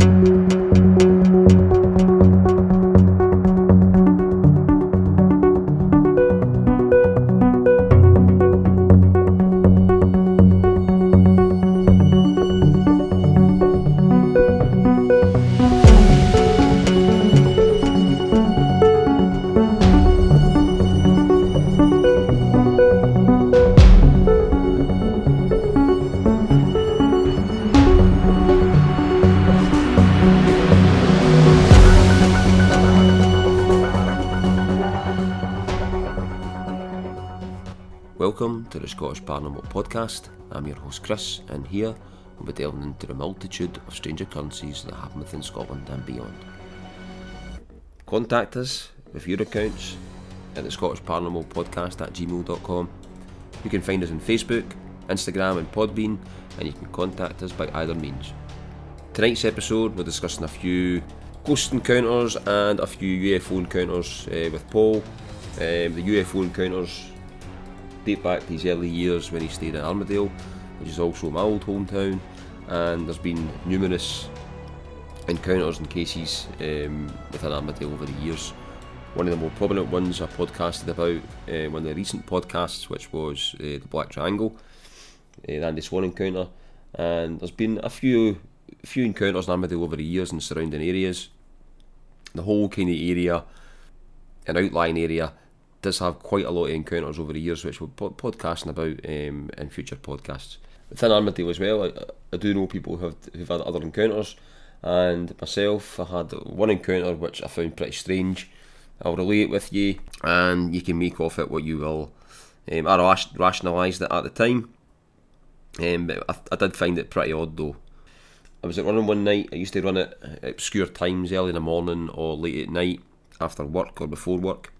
Welcome to Scottish Paranormal Podcast. I'm your host Chris, and here we'll be delving into the multitude of strange occurrences that happen within Scotland and beyond. Contact us with your accounts at the Scottish Paranormal Podcast at gmail.com. You can find us on Facebook, Instagram, and Podbean, and you can contact us by either means. Tonight's episode, we're discussing a few ghost encounters and a few UFO encounters uh, with Paul. Um, the UFO encounters date back to his early years when he stayed in Armadale, which is also my old hometown, and there's been numerous encounters and cases um, within Armadale over the years. One of the more prominent ones I podcasted about, uh, one of the recent podcasts, which was uh, the Black Triangle, uh, the Andy Swan encounter, and there's been a few few encounters in Armadale over the years in surrounding areas. The whole kind of area, an outlying area, does have quite a lot of encounters over the years, which we're podcasting about um, in future podcasts. Within Armadale as well, I, I do know people who have who've had other encounters, and myself, I had one encounter which I found pretty strange. I'll relay it with you, and you can make off it what you will. Um, I rationalised it at the time, um, but I, I did find it pretty odd though. I was at running one night. I used to run at obscure times, early in the morning or late at night, after work or before work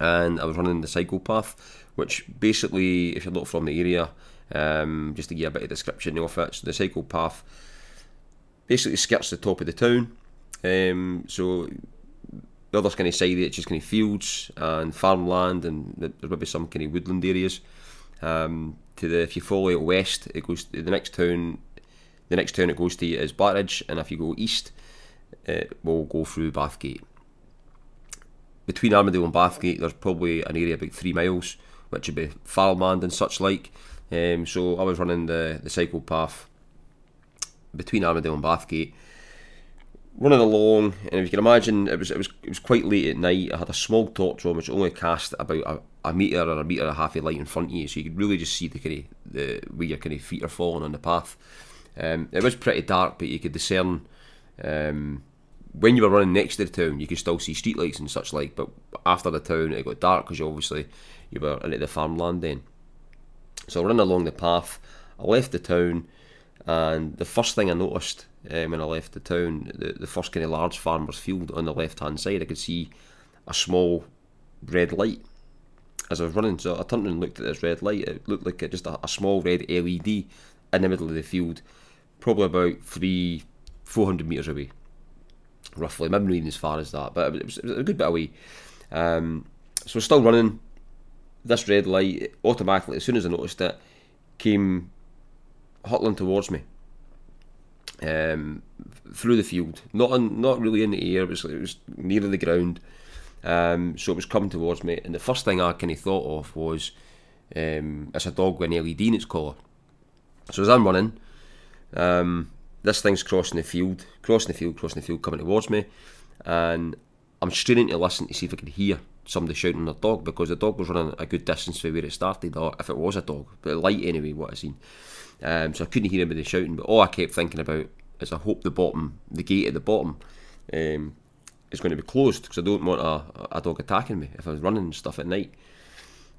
and I was running the cycle path, which basically, if you're not from the area, um, just to give a bit of description of it, so the cycle path basically skirts the top of the town. Um, so the other kind of side of it's just kind of fields and farmland, and there's maybe some kind of woodland areas. Um, to the if you follow it west, it goes to the next town. The next town it goes to is Blackridge, and if you go east, it will go through Bathgate between Armadale and Bathgate, there's probably an area about three miles, which would be farmland and such like. Um, so I was running the, the cycle path between Armadale and Bathgate, running along, and if you can imagine, it was it was it was quite late at night. I had a small torch on which only cast about a, a metre or a metre and a half of light in front of you, so you could really just see the kind of the where your kind of feet are falling on the path. Um, it was pretty dark, but you could discern. Um, when you were running next to the town, you could still see streetlights and such like. But after the town, it got dark because obviously you were into the farmland then. So I ran along the path, I left the town, and the first thing I noticed um, when I left the town, the, the first kind of large farmer's field on the left hand side, I could see a small red light as I was running. So I turned and looked at this red light. It looked like just a, a small red LED in the middle of the field, probably about three, four hundred meters away roughly. Maybe not even as far as that, but it was, it was a good bit away. Um, so still running. This red light automatically, as soon as I noticed it, came hurtling towards me. Um, through the field, not not really in the air. It was, it was near the ground. Um, so it was coming towards me, and the first thing I kind of thought of was um, it's a dog with an LED in its collar. So as I'm running, um, this thing's crossing the field, crossing the field, crossing the field, coming towards me, and I'm straining to listen to see if I can hear somebody shouting on the dog because the dog was running a good distance from where it started, or if it was a dog, but light anyway, what I seen. Um, so I couldn't hear anybody shouting, but all I kept thinking about is I hope the bottom, the gate at the bottom, um, is going to be closed because I don't want a, a dog attacking me if I was running and stuff at night.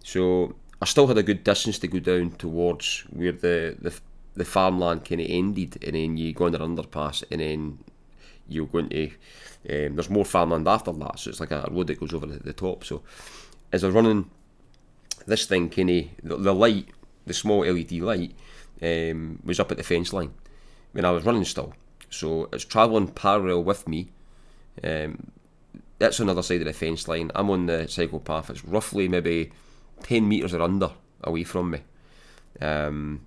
So I still had a good distance to go down towards where the, the the farmland kind of ended, and then you go on the underpass, and then you're going to. Um, there's more farmland after that, so it's like a road that goes over the, top. So as I was running, this thing kind of the, the, light, the small LED light, um, was up at the fence line when I was running still. So it's travelling parallel with me. Um, that's another side of the fence line. I'm on the cycle path. It's roughly maybe ten meters or under away from me. Um,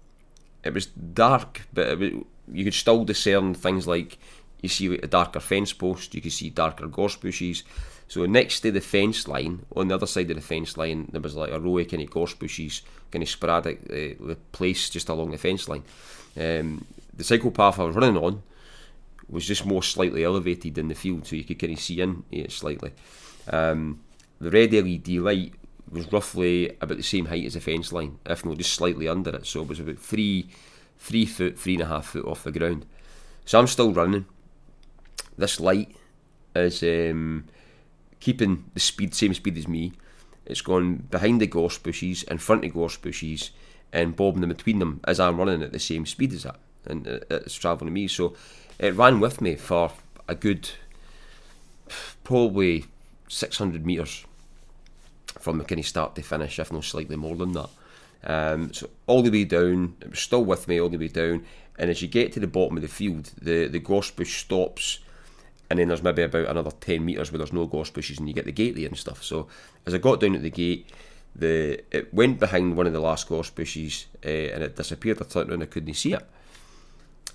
it was dark, but was, you could still discern things like you see a darker fence post, you could see darker gorse bushes. So next to the fence line, on the other side of the fence line, there was like a row of kind of gorse bushes, kind of sporadic, uh, placed just along the fence line. Um, the cycle path I was running on was just more slightly elevated in the field, so you could kind of see in it slightly. Um, the red LED light was roughly about the same height as the fence line, if not just slightly under it. So it was about three, three foot, three and a half foot off the ground. So I'm still running. This light is um, keeping the speed, same speed as me. It's gone behind the gorse bushes, in front of gorse bushes, and bobbing in between them as I'm running at the same speed as that, and it's travelling me. So it ran with me for a good, probably 600 metres from the kind of start to finish, if not slightly more than that. Um, so all the way down, it was still with me all the way down. And as you get to the bottom of the field, the the gorse bush stops, and then there's maybe about another ten meters where there's no gorse bushes, and you get the gate there and stuff. So as I got down at the gate, the it went behind one of the last gorse bushes, uh, and it disappeared. I turned around, I couldn't see it.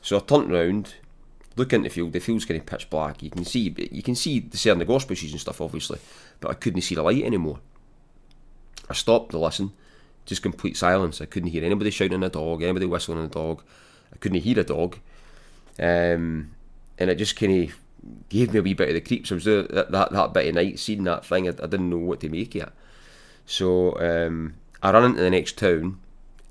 So I turned around, look into the field. The field's kind of pitch black. You can see you can see the certain the gorse bushes and stuff, obviously, but I couldn't see the light anymore. I stopped to listen, just complete silence. I couldn't hear anybody shouting at a dog, anybody whistling at a dog. I couldn't hear a dog, um, and it just kind of gave me a wee bit of the creeps. I was there that, that, that bit of night, seeing that thing. I, I didn't know what to make of it. So um, I ran into the next town,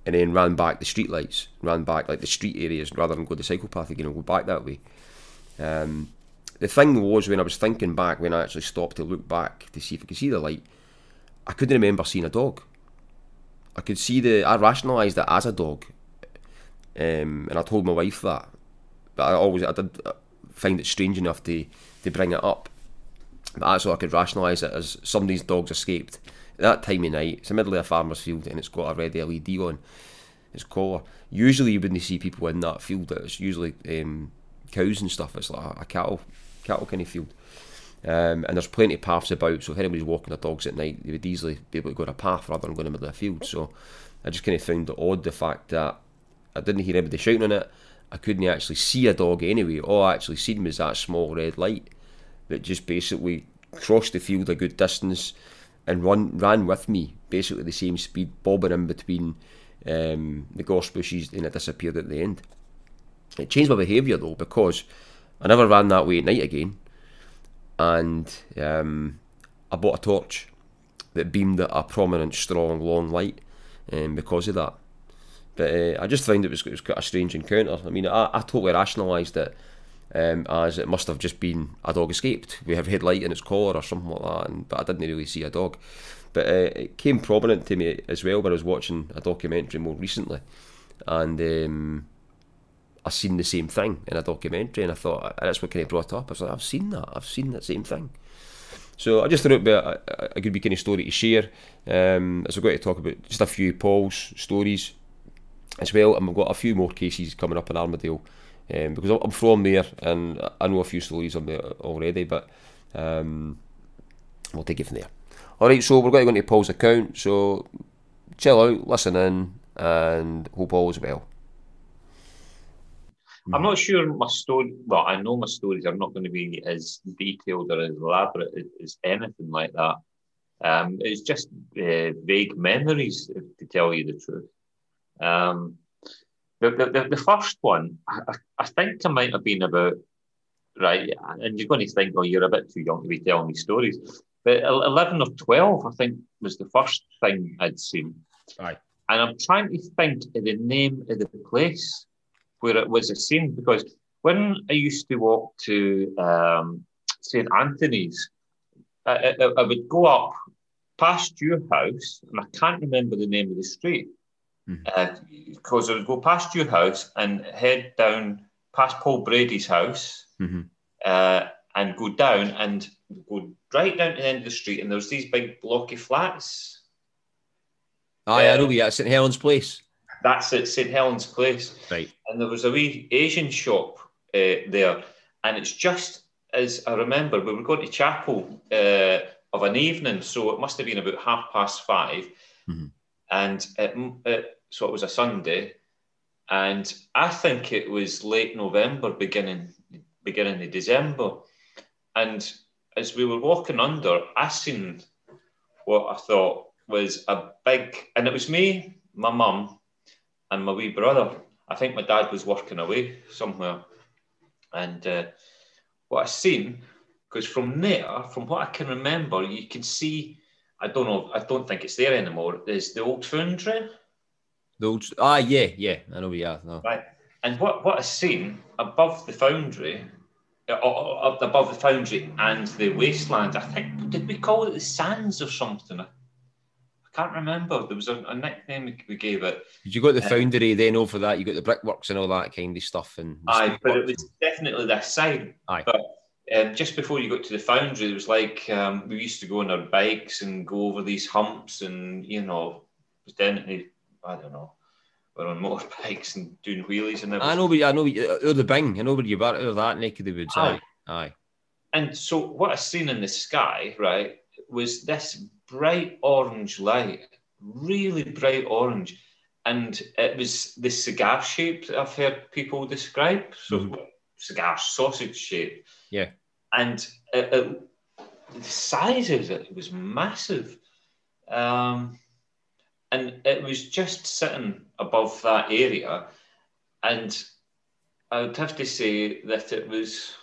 and then ran back the street lights, ran back like the street areas rather than go the cycle path again and go back that way. Um, the thing was when I was thinking back, when I actually stopped to look back to see if I could see the light, I couldn't remember seeing a dog. I could see the. I rationalised it as a dog, um, and I told my wife that. But I always I did find it strange enough to to bring it up. But that's I could rationalise it as somebody's dog's escaped at that time of night. It's the middle of a farmer's field and it's got a red LED on its collar. Usually, when they see people in that field, it's usually um, cows and stuff. It's like a, a cattle cattle kind of field. Um, and there's plenty of paths about, so if anybody's walking their dogs at night, they would easily be able to go on a path rather than going in the middle of a field. So I just kind of found it odd the fact that I didn't hear anybody shouting on it. I couldn't actually see a dog anyway. All I actually seen was that small red light that just basically crossed the field a good distance and run ran with me, basically the same speed, bobbing in between um, the gorse bushes, and it disappeared at the end. It changed my behaviour though because I never ran that way at night again and um, I bought a torch that beamed a prominent, strong, long light um, because of that. But uh, I just found it was, it was quite a strange encounter. I mean, I, I totally rationalised it um, as it must have just been a dog escaped. We have headlight in its collar or something like that, and, but I didn't really see a dog. But uh, it came prominent to me as well when I was watching a documentary more recently, and um, I seen the same thing in a documentary, and I thought that's what kind of brought up. I was like, I've seen that, I've seen that same thing. So I just thought it'd be a, a, good of story to share. Um, as we're going to talk about just a few Paul's stories as well, and we've got a few more cases coming up in Armadale um, because I'm from there and I know a few stories on there already, but um, we'll take it from there. All right, so we're going to go into Paul's account. So chill out, listen in, and hope all is well. I'm not sure my story. Well, I know my stories are not going to be as detailed or as elaborate as, anything like that. Um, it's just uh, vague memories, to tell you the truth. Um, the, the, the first one, I, I think I might have been about right, and you're going to think, oh, you're a bit too young to be telling me stories. But 11 or 12, I think, was the first thing I'd seen. Aye. And I'm trying to think of the name of the place where it was a scene because when I used to walk to um, St Anthony's, I, I, I, would go up past your house, and I can't remember the name of the street mm-hmm. uh, because I would go past your house and head down past Paul Brady's house. Mm-hmm. Uh, and go down and go right down to the end of the street, and there's these big blocky flats. Oh, yeah, I know, yeah, St Helens Place. That's at St Helens Place. Right. And there was a wee Asian shop uh, there. And it's just as I remember, we were going to chapel uh, of an evening. So it must have been about half past 5 mm-hmm. And it, it, so it was a Sunday. And I think it was late November, beginning beginning of December. And as we were walking under, I seen what I thought was a big, and it was me, my mum, and my wee brother. I think my dad was working away somewhere. And uh, what I seen, because from there, from what I can remember, you can see, I don't know, I don't think it's there anymore, there's the old foundry. The old, ah, yeah, yeah, I know we are. No. Right. And what, what I seen above the foundry, uh, uh, above the foundry and the wasteland, I think, did we call it the sands or something? I can't remember. There was a, a nickname we gave it. Did you got the foundry then over that? You got the brickworks and all that kind of stuff. And aye, but it was definitely this side. Aye. But um, just before you got to the foundry, it was like um, we used to go on our bikes and go over these humps, and you know, it was definitely I don't know. We're on motorbikes and doing wheelies and everything. I know, but I know, uh, the Bing. I know where you were, or that neck of the woods. Aye. aye. And so what I seen in the sky, right, was this bright orange light, really bright orange. And it was the cigar shape that I've heard people describe. So mm-hmm. cigar sausage shape. Yeah. And it, it, the size of it was massive. Um, and it was just sitting above that area. And I would have to say that it was,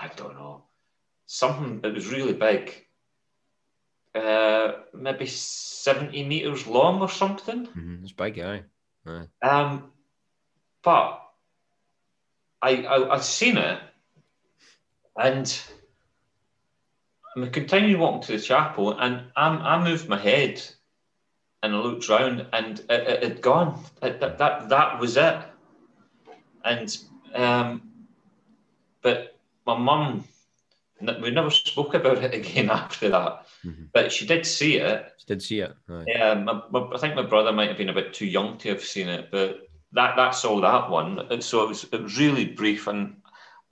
I don't know, something that was really big uh, maybe 70 meters long or something. Mm-hmm. It's big, aye. Um, but I, I I'd seen it, and I continued walking to the chapel, and I, I moved my head, and I looked round, and it, it had gone. It, that, that that was it. And um, but my mum we never spoke about it again after that. Mm-hmm. But she did see it. She did see it. Yeah, my, my, I think my brother might have been a bit too young to have seen it, but that that's all that one. And so it was it was really brief, and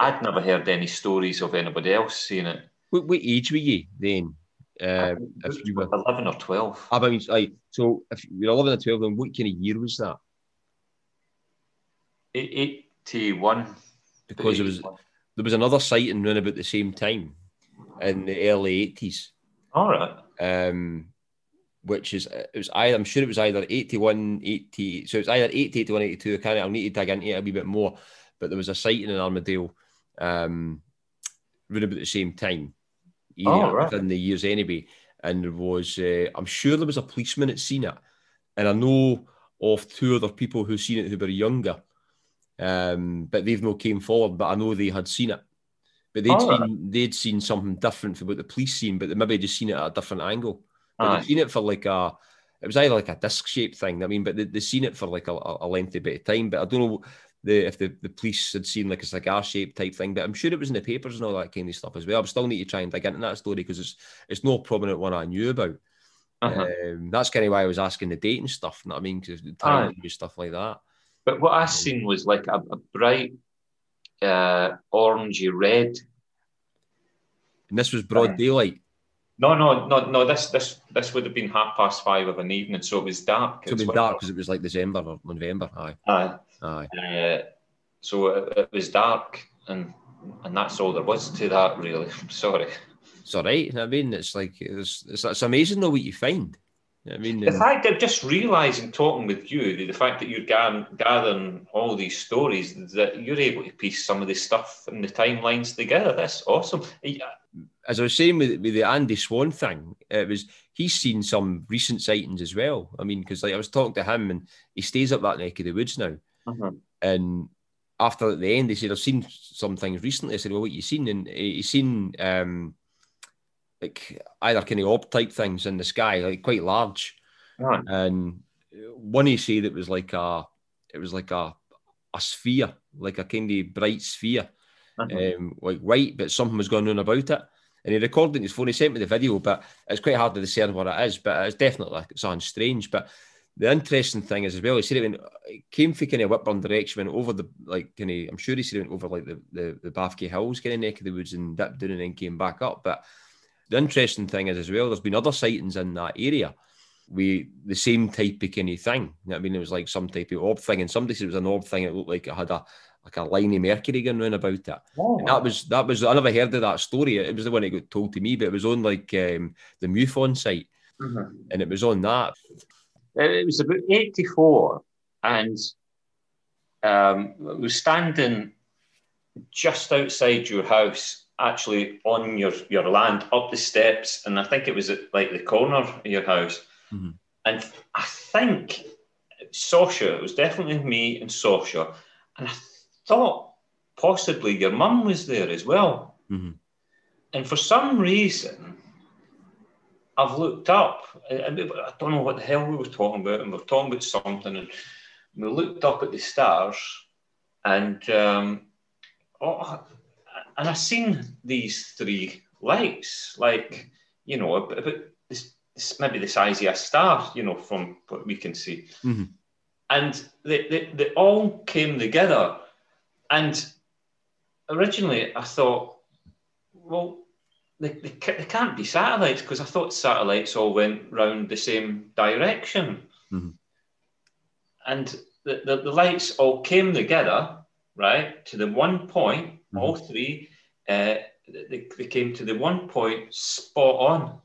I'd never heard any stories of anybody else seeing it. What, what age were you then? Uh, if you were eleven or twelve. I mean, like, so if you were eleven or twelve, then what kind of year was that? Eighty-one. Because it was there was another sighting run about the same time in the early 80s. All right. Um, which is, it was either, I'm sure it was either 81, 80, so it's either 80, 81, 82. I can't, I'll need to dig into it a wee bit more, but there was a sighting in Armadale um, run about the same time, oh, right. within the years anyway. And there was, uh, I'm sure there was a policeman that seen it. And I know of two other people who seen it who were younger um, but they've no came forward. But I know they had seen it. But they'd oh, seen they'd seen something different from what the police seen, but they maybe just seen it at a different angle. But they'd seen it for like a it was either like a disc shaped thing. I mean, but they they seen it for like a, a lengthy bit of time. But I don't know the if the, the police had seen like a cigar shaped type thing. But I'm sure it was in the papers and all that kind of stuff as well. I still need to try and dig into that story because it's it's no prominent one I knew about. Uh-huh. Um, that's kind of why I was asking the date and stuff. You know what I mean? Because time and stuff like that. But what I seen was like a, a bright uh, orangey red. And this was broad daylight. No, no, no, no. This this this would have been half past five of an evening, so it was dark. So it was dark because it was like December or November. Aye. Aye. Aye. Uh, so it, it, was dark, and and that's all there was to that. Really, I'm sorry. It's all right. I mean, it's like it's, it's, it's amazing though what you find. I mean, the um, fact of just realizing, talking with you, the fact that you're gathering all these stories, that you're able to piece some of this stuff and the timelines together. That's awesome. As I was saying with, with the Andy Swan thing, it was he's seen some recent sightings as well. I mean, because like I was talking to him, and he stays up that neck of the woods now, uh-huh. and after at the end, they said, "I've seen some things recently." I said, "Well, what you seen?" And he's seen. Um, like either kind of orb type things in the sky, like quite large. Right. And one he said it was like a, it was like a, a sphere, like a kind of bright sphere, uh-huh. um, like white, but something was going on about it. And he recorded it in his phone. He sent me the video, but it's quite hard to discern what it is. But it's definitely like something strange. But the interesting thing is as well, he said it, went, it came from kind of Whitburn direction, went over the like kind of. I'm sure he said it went over like the the, the Bathgate Hills kind of neck of the woods and dipped down and then came back up. But the interesting thing is as well, there's been other sightings in that area. We the same type of kind of thing. I mean, it was like some type of orb thing, and somebody said it was an orb thing. It looked like it had a, like a line of mercury going round about it. Oh, And that was that was I never heard of that story. It was the one that got told to me, but it was on like um, the MUFON site, Mhm. and it was on that. It was about 84, and um, it was standing just outside your house, actually on your, your land, up the steps, and I think it was at like the corner of your house. Mhm. And I think Sasha, it was definitely me and Sasha, and I thought possibly your mum was there as well. Mhm. And for some reason, I've looked up. I, don't know what the hell we were talking about, and we we're talking about something, and we looked up at the stars, and um, oh, and I seen these three lights, like you know, about this, this maybe the size of a star, you know, from what we can see, Mhm. and they, they they all came together, and originally I thought, well, they, they, they can't be satellites because I thought satellites all went round the same direction. Mhm. And the, the, the lights all came together, right, to the one point, all three, uh, they, they came to the one point spot on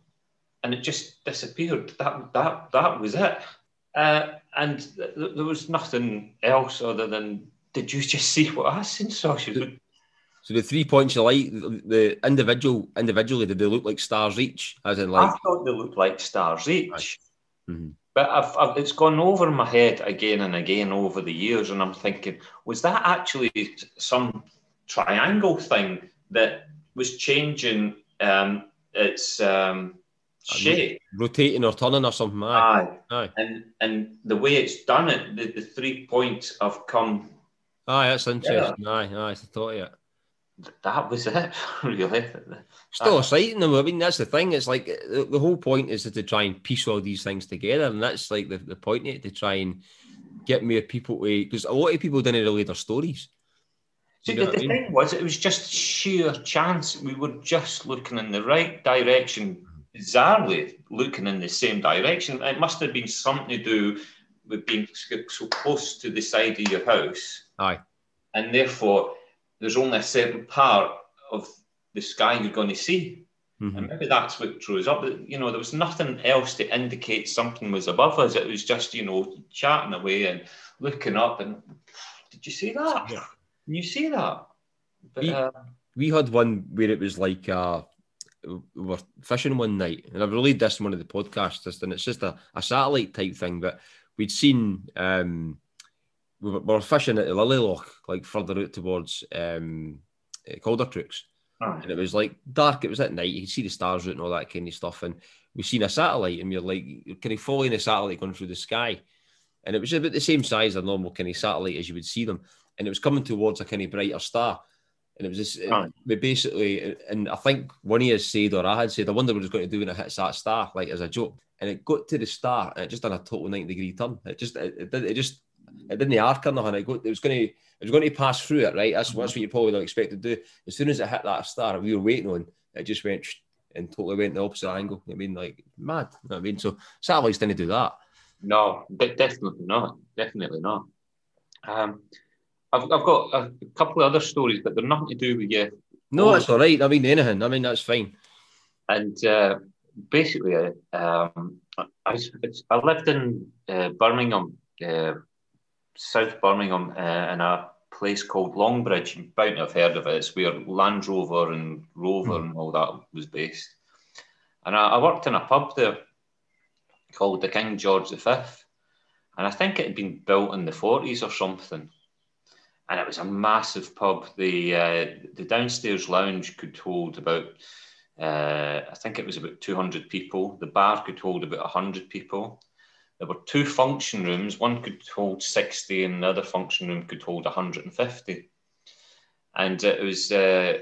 and it just disappeared. That, that, that was it. Uh, and th- th- there was nothing else other than, did you just see what I seen, Sasha? So the three points of light, the, individual individually, did they look like stars each? As in, like, I thought they looked like stars each. Mhm. But I've, I've, it's gone over my head again and again over the years, and I'm thinking, was that actually some triangle thing that was changing um, its um, shape? rotating or turning or something. Aye, Aye. aye, And and the way it's done it, the, the three points have come. aye. That's interesting. Aye, aye. I thought of it. That was it, really. Still Aye. exciting though. I mean, that's the thing. It's like the, the whole point is to try and piece all these things together, and that's like the, the point of it to try and get more people to because a lot of people didn't relate their stories. See, You the, what the mean? thing was, it was just sheer chance. We were just looking in the right direction, bizarrely looking in the same direction. It must have been something to do with being so so close to the side of your house. Aye. And therefore, there's only a certain part of the sky you're going to see. Mhm. And maybe that's what throws up. You know, there was nothing else to indicate something was above us. It was just, you know, chatting away and looking up and did you see that? Yeah. You see that? But, We- uh, We had one where it was like uh, we were fishing one night, and I've relayed this in one of the podcasts, and it's just a, a satellite type thing. But we'd seen um, we, were, we were fishing at the Lily Loch, like further out towards um, uh, Caldercruix, aye. and it was like dark. It was at night. You could see the stars out and all that kind of stuff. And we seen a satellite, and we are like kind of following a satellite going through the sky, and it was about the same size a normal kind of satellite as you would see them, and it was coming towards a kind of brighter star. And it was just Right. we basically, and I think one of us said, or I had said, I wonder what it's going to do when it hits that star, like as a joke. And it got to the star, and it just done a total ninety degree turn. It just, it, it, it just, it didn't arc or nothing. It, got, it was going to, it was going to pass through it, right? That's, that's what you probably don't expect to do. As soon as it hit that star, we were waiting on, it just went and totally went the opposite angle. I mean, like mad. You know what I mean, so satellites didn't do that. No, definitely not. Definitely not. Um, I've, I've got a couple of other stories, but they're nothing to do with you. No, that's all right. I mean, anything. I mean, that's fine. And uh, basically, um, I, I lived in uh, Birmingham, uh, South Birmingham, uh, in a place called Longbridge. You might have heard of it. It's where Land Rover and Rover and all that was based. And I, I worked in a pub there called the King George V. And I think it had been built in the 40s or something. And it was a massive pub. The uh, the downstairs lounge could hold about uh, I think it was about 200 people. The bar could hold about 100 people. There were two function rooms. One could hold 60 and the other function room could hold 150. And it was uh,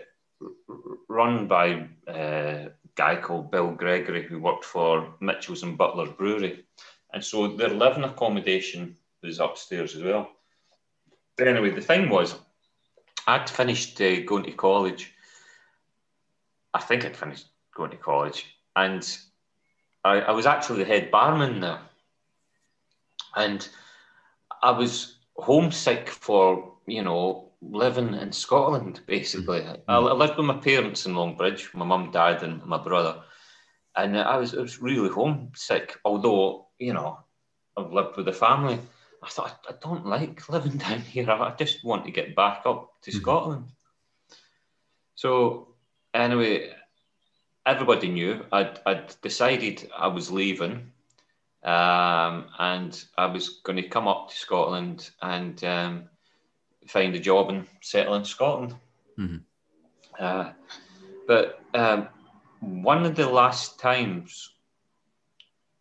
run by uh, a guy called Bill Gregory who worked for Mitchells and Butler's Brewery. And so their living accommodation was upstairs as well. But anyway, the thing was, I'd finished uh, going to college I think I'd finished going to college, and I, I was actually the head barman there, and I was homesick for you know living in Scotland, basically. Mm-hmm. I, lived with my parents in Longbridge, my mum, dad, and my brother. And I was, I was really homesick, although, you know, I've lived with the family. I thought, I don't like living down here. I just want to get back up to mm-hmm. Scotland. So, anyway, everybody knew I'd, I'd decided I was leaving um, and I was going to come up to Scotland and um, find a job and settle in Scotland. Mm-hmm. Uh, but um, one of the last times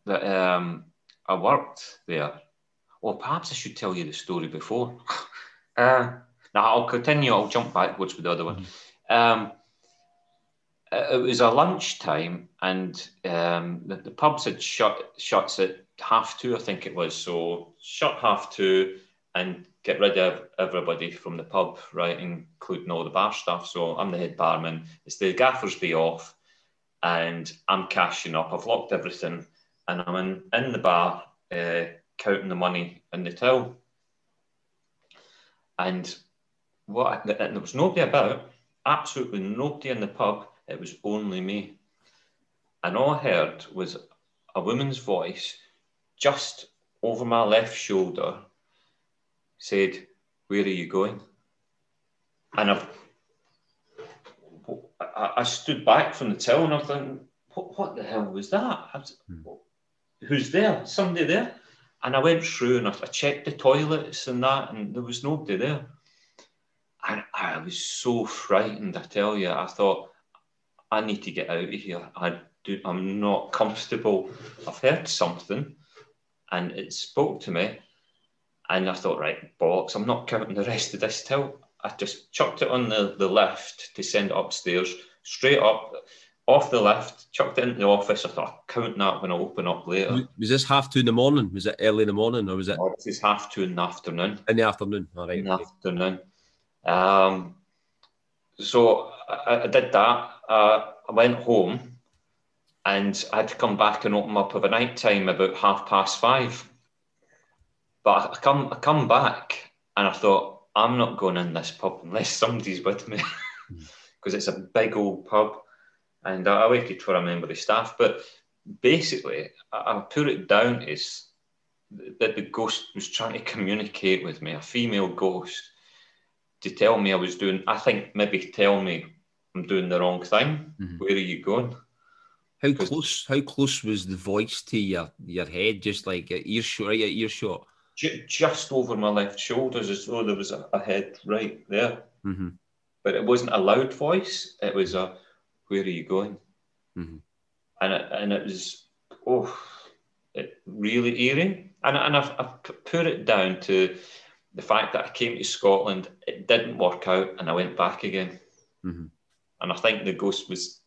that um, I worked there, or perhaps I should tell you the story before. uh, now I'll continue. I'll jump backwards with the other one. Mm-hmm. Um, it was a lunchtime, and um, the, the, pubs had shut shuts at half two, I think it was. So shut half two, and get rid of everybody from the pub, right, including all the bar staff. So I'm the head barman. It's the gaffers be off, and I'm cashing up. I've locked everything, and I'm in, in the bar uh, counting the money in the till. And what? And there was nobody about. Absolutely nobody in the pub. It was only me. And all I heard was a woman's voice just over my left shoulder said, Where are you going? And I've, I, I stood back from the till and I thought, what, what the hell was that? Was, hmm. Who's there? Somebody there? And I went through and I, I checked the toilets and that, and there was nobody there. And I was so frightened, I tell you. I thought, I need to get out of here. I do, I'm not comfortable. I've heard something and it spoke to me. And I thought, right, bollocks, I'm not counting the rest of this till. I just chucked it on the, the lift to send it upstairs, straight up, off the lift, chucked it into the office. I thought, I'll count that when I open up later. Was this half two in the morning? Was it early in the morning or was it? Oh, this is half two in the afternoon. In the afternoon, all right. In the afternoon. Um, so I, I did that. Uh, I went home and I had to come back and open up of a night time about half past five. But I come, I come back and I thought, I'm not going in this pub unless somebody's with me because it's a big old pub. And I waited for a member of the staff. But basically, I, I put it down as that the ghost was trying to communicate with me, a female ghost, to tell me I was doing, I think maybe tell me I'm doing the wrong thing. Mm-hmm. Where are you going? How close? How close was the voice to your your head? Just like earshot, right at earshot. Just over my left shoulders, as though there was a, a head right there. Mm-hmm. But it wasn't a loud voice. It was a, "Where are you going?" Mm-hmm. And it, and it was oh, it really eerie. And and I've, I've put it down to the fact that I came to Scotland. It didn't work out, and I went back again. Mm-hmm. And I think the ghost was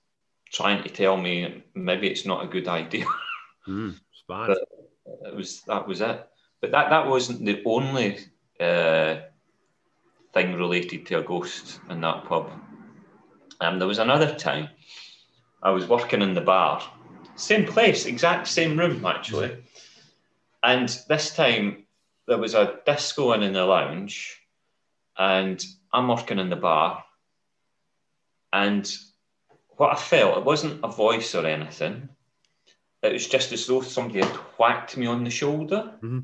trying to tell me maybe it's not a good idea. Mm, it's bad. But it was that was it. But that that wasn't the only uh, thing related to a ghost in that pub. There was another time I was working in the bar, same place, exact same room actually. And this time there was a disco in in the lounge, and I'm working in the bar, and what I felt, it wasn't a voice or anything. It was just as though somebody had whacked me on the shoulder. Mm-hmm.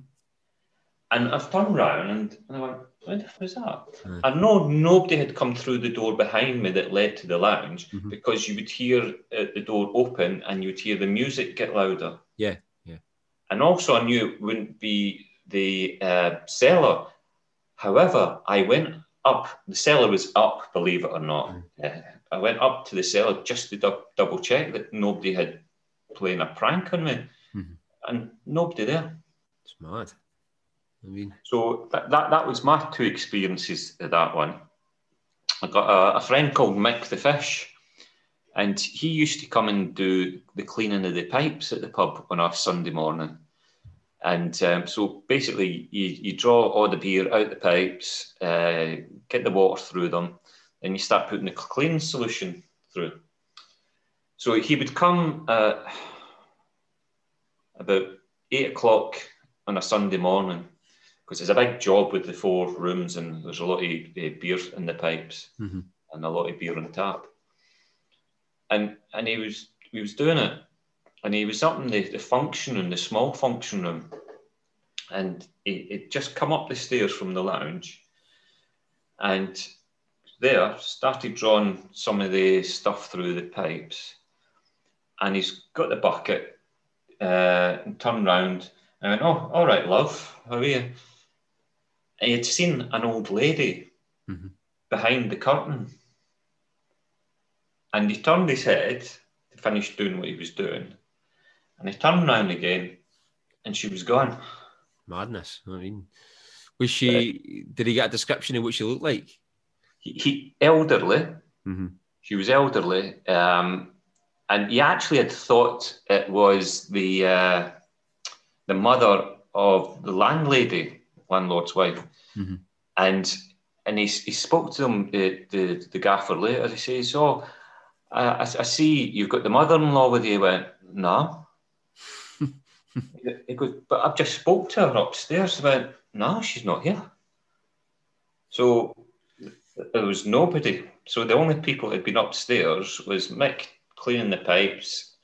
And I've turned around and, and I went, what the fuck was that? Mm. I know nobody had come through the door behind me that led to the lounge mm-hmm. because you would hear uh, the door open and you would hear the music get louder. Yeah, yeah. And also, I knew it wouldn't be the uh, cellar. However, I went up, the cellar was up, believe it or not. Mm. Uh, I went up to the cellar just to du- double check that nobody had playing a prank on me, mm-hmm. and nobody there. It's mad. I mean, so that, that that was my two experiences of that one. I got a, a friend called Mick the Fish, and he used to come and do the cleaning of the pipes at the pub on a Sunday morning. And um, so basically, you, you draw all the beer out the pipes, uh, get the water through them, and you start putting the cleaning solution through. So he would come about eight o'clock on a Sunday morning because it's a big job with the four rooms and there's a lot of uh, beer in the pipes mm-hmm. and a lot of beer on tap. And and he was he was doing it, and he was up in the, the function room, the small function room, and he would just come up the stairs from the lounge, and there started drawing some of the stuff through the pipes, and he's got the bucket uh, and turned round and went, "Oh, all right, love, how are you?" And he had seen an old lady mm-hmm. behind the curtain, and he turned his head to finish doing what he was doing, and he turned round again, and she was gone. Madness. I mean, was she? Uh, did he get a description of what she looked like? He, he elderly. Mm-hmm. She was elderly. Um, and he actually had thought it was the uh, the mother of the landlady, landlord's wife, mm-hmm. and and he, he spoke to them the, the, the gaffer later. He says, "Oh, I, I see you've got the mother-in-law with you." He went, "No." he goes, "But I've just spoke to her upstairs." He went, "No, she's not here." So there was nobody. So the only people who'd been upstairs was Mick cleaning the pipes,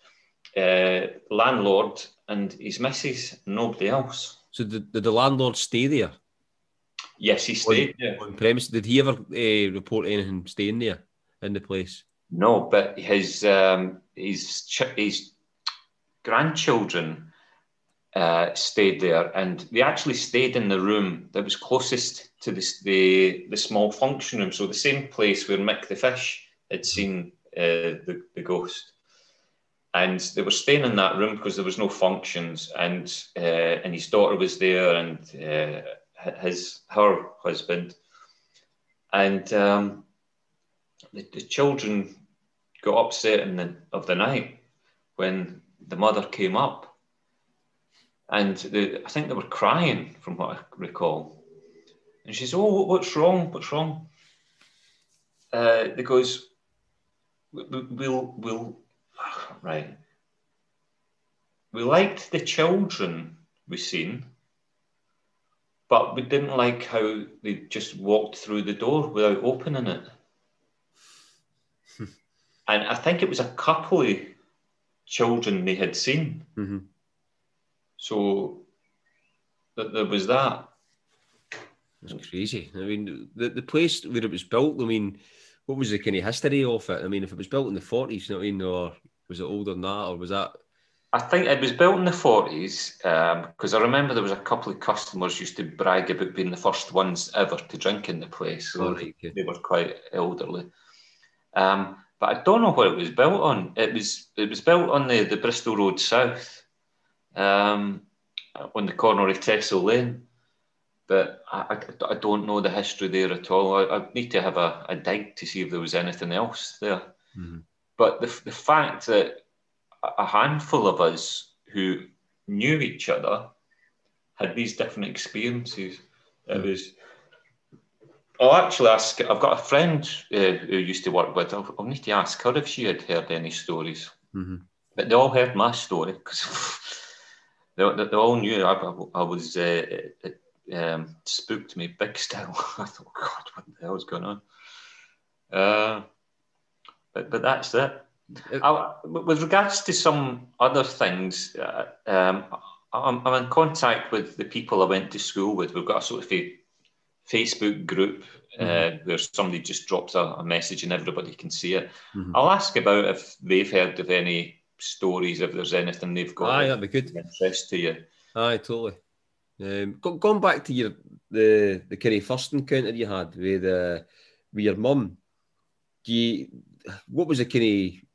uh, landlord and his missus, nobody else. So did, did the landlord stay there? Yes, he stayed on, there. On premise. Did he ever uh, report anything staying there in the place? No, but his um, his his grandchildren uh, stayed there, and they actually stayed in the room that was closest to this, the the small function room. So the same place where Mick the fish had seen uh, the, the ghost. And they were staying in that room because there was no functions, and uh, and his daughter was there, and uh, his her husband, and um, the, the children got upset in the of the night when the mother came up, and they, I think they were crying from what I recall, and she says, "Oh, what's wrong? What's wrong?" Uh, because we'll we'll right. We liked the children we seen, but we didn't like how they just walked through the door without opening it. and I think it was a couple of children they had seen. Mm-hmm. So that there was that. It's crazy. I mean, the, the place where it was built, I mean, what was the kind of history of it? I mean, if it was built in the forties, you know what I mean, or was it older than that, or was that? I think it was built in the forties because um, I remember there was a couple of customers used to brag about being the first ones ever to drink in the place. So oh, right, okay. they were quite elderly. Um, but I don't know what it was built on. It was it was built on the, the Bristol Road South, um, on the corner of Tessall Lane but I, I, I, don't know the history there at all. I, I, need to have a, a dig to see if there was anything else there. Mm-hmm. But the, the fact that a handful of us who knew each other had these different experiences, mm-hmm. it was. I'll actually ask. I've got a friend uh, who used to work with. I'll, I'll, need to ask her if she had heard any stories. Mm-hmm. But they all heard my story because they, they, they, all knew I, I was uh, um, spooked me big style. I thought, God, what the hell is going on? Uh, but but that's it. I, with regards to some other things, uh, um, I'm, I'm, in contact with the people I went to school with. We've got a sort of a Facebook group uh, mm-hmm. where somebody just drops a, a, message and everybody can see it. Mm-hmm. I'll ask about if they've heard of any stories, if there's anything they've got. Aye, that'd be good. Interest to you. Aye, totally. Um, going back to your the the kind of first encounter you had with uh, with your mum, do you, what was the kind of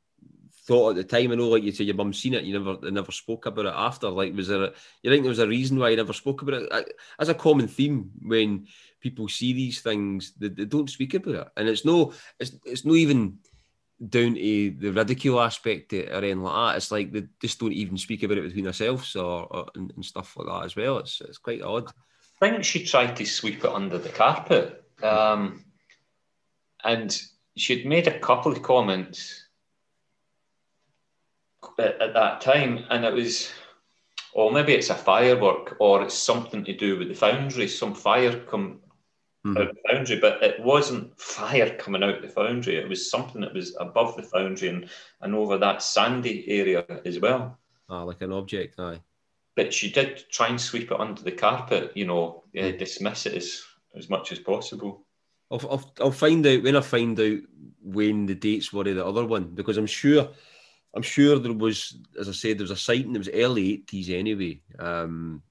thought at the time? I know, like you said, your mum seen it, you never never spoke about it after. Like, was there? A, you think there was a reason why you never spoke about it? As a common theme, when people see these things, they, they don't speak about it, and it's no, it's it's no even down to the ridicule aspect or anything like that. It's like they just don't even speak about it between themselves or, or and, and, stuff like that as well. It's it's quite odd. I think she tried to sweep it under the carpet, um, and she'd made a couple of comments at, at, that time, and it was or maybe it's a firework, or it's something to do with the foundry. Some fire come mm. out the foundry, but it wasn't fire coming out the foundry. It was something that was above the foundry and, and over that sandy area as well. Ah, like an object, aye. But she did try and sweep it under the carpet, you know, mm. dismiss it as, as much as possible. I'll, I'll, I'll find out when I find out when the dates were of the other one because I'm sure I'm sure there was, as I said, there was a sighting. It was early eighties anyway. Um,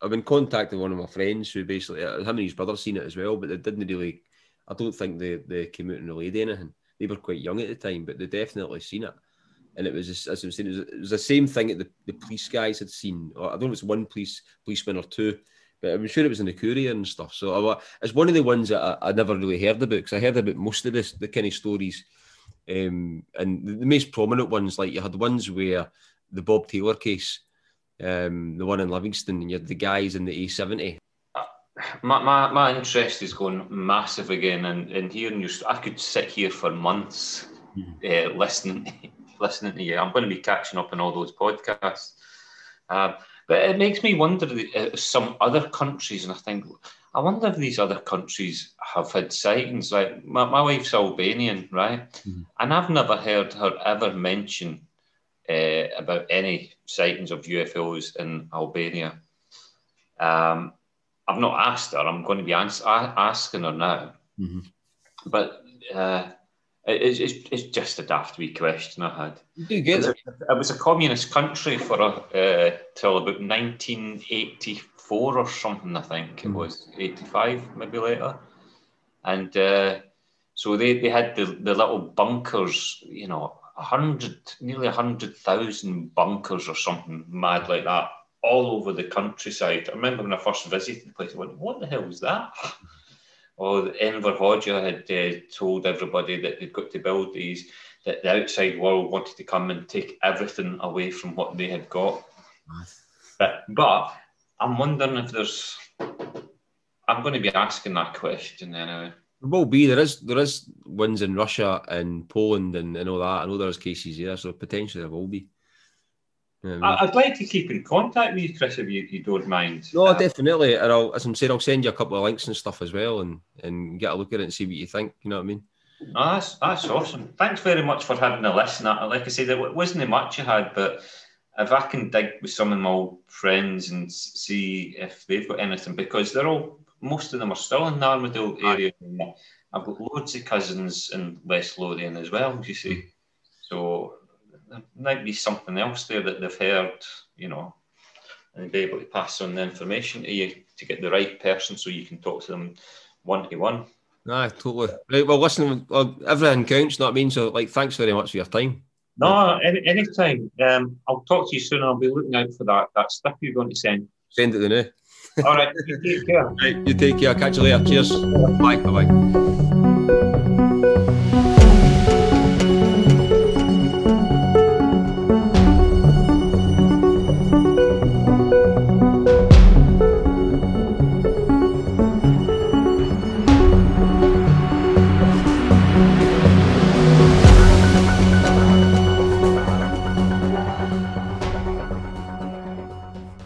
I've been contacting one of my friends who basically uh, him and his brother seen it as well, but they didn't really. I don't think they they came out and relayed anything. They were quite young at the time, but they definitely seen it. And it was just, as I was saying, it was, it was, the same thing that the, the police guys had seen. Or I don't know if it's one police policeman or two, but I'm sure it was in the courier and stuff. So I, it's one of the ones that I, I never really heard about because I heard about most of this the kind of stories um, and the, the, most prominent ones, like you had ones where the Bob Taylor case, um, the one in Livingston, and you had the guys in the A70. Uh, my, my, my interest is going massive again, and, and hearing you, I could sit here for months mm. uh, listening, listening to you. I'm going to be catching up on all those podcasts. Uh, but it makes me wonder uh, some other countries, and I think I wonder if these other countries have had sightings. Like my, my wife's Albanian, right? Mm-hmm. And I've never heard her ever mention uh, about any sightings of UFOs in Albania. Um, I've not asked her. I'm going to be ans- asking her now. Mm-hmm. But uh, it's, it's, it's, just a daft wee question I had. Do you get it? It was a communist country for uh, till about 1984 or something, I think mm. it was 85, maybe later. And uh, so they, they had the, the little bunkers, you know, hundred, nearly a hundred thousand bunkers or something mad like that, all over the countryside. I remember when I first visited the place, I went, "What the hell was that?" Or Enver Hoxha had uh, told everybody that they'd got to build these, that the outside world wanted to come and take everything away from what they had got. But, but I'm wondering if there's. I'm going to be asking that question anyway. There will be. There is there is wins in Russia and Poland and, and all that. I know there's cases here, so potentially there will be. Um, I'd like to keep in contact with you, Chris, if you, you don't mind. No, uh, definitely. And I'll, as I'm saying, I'll send you a couple of links and stuff as well, and and get a look at it and see what you think. You know what I mean? Oh, that's that's awesome. Thanks very much for having a listen. Like I said, it wasn't the much you had, but if I can dig with some of my old friends and see if they've got anything, because they're all, most of them are still in the Armadale area. I've got loads of cousins in West Lothian as well, you see. So there might be something else there that they've heard, you know, and be able to pass on the information to you to get the right person so you can talk to them one to one. Nah, totally. Right, well, listen, well, everything counts, not I mean? So, like, thanks very much for your time. No, any anytime. Um, I'll talk to you soon. I'll be looking out for that that stuff you're going to send. Send it then. All right. You take care. Right, you take care. Catch you later. Cheers. Bye. Bye. Bye.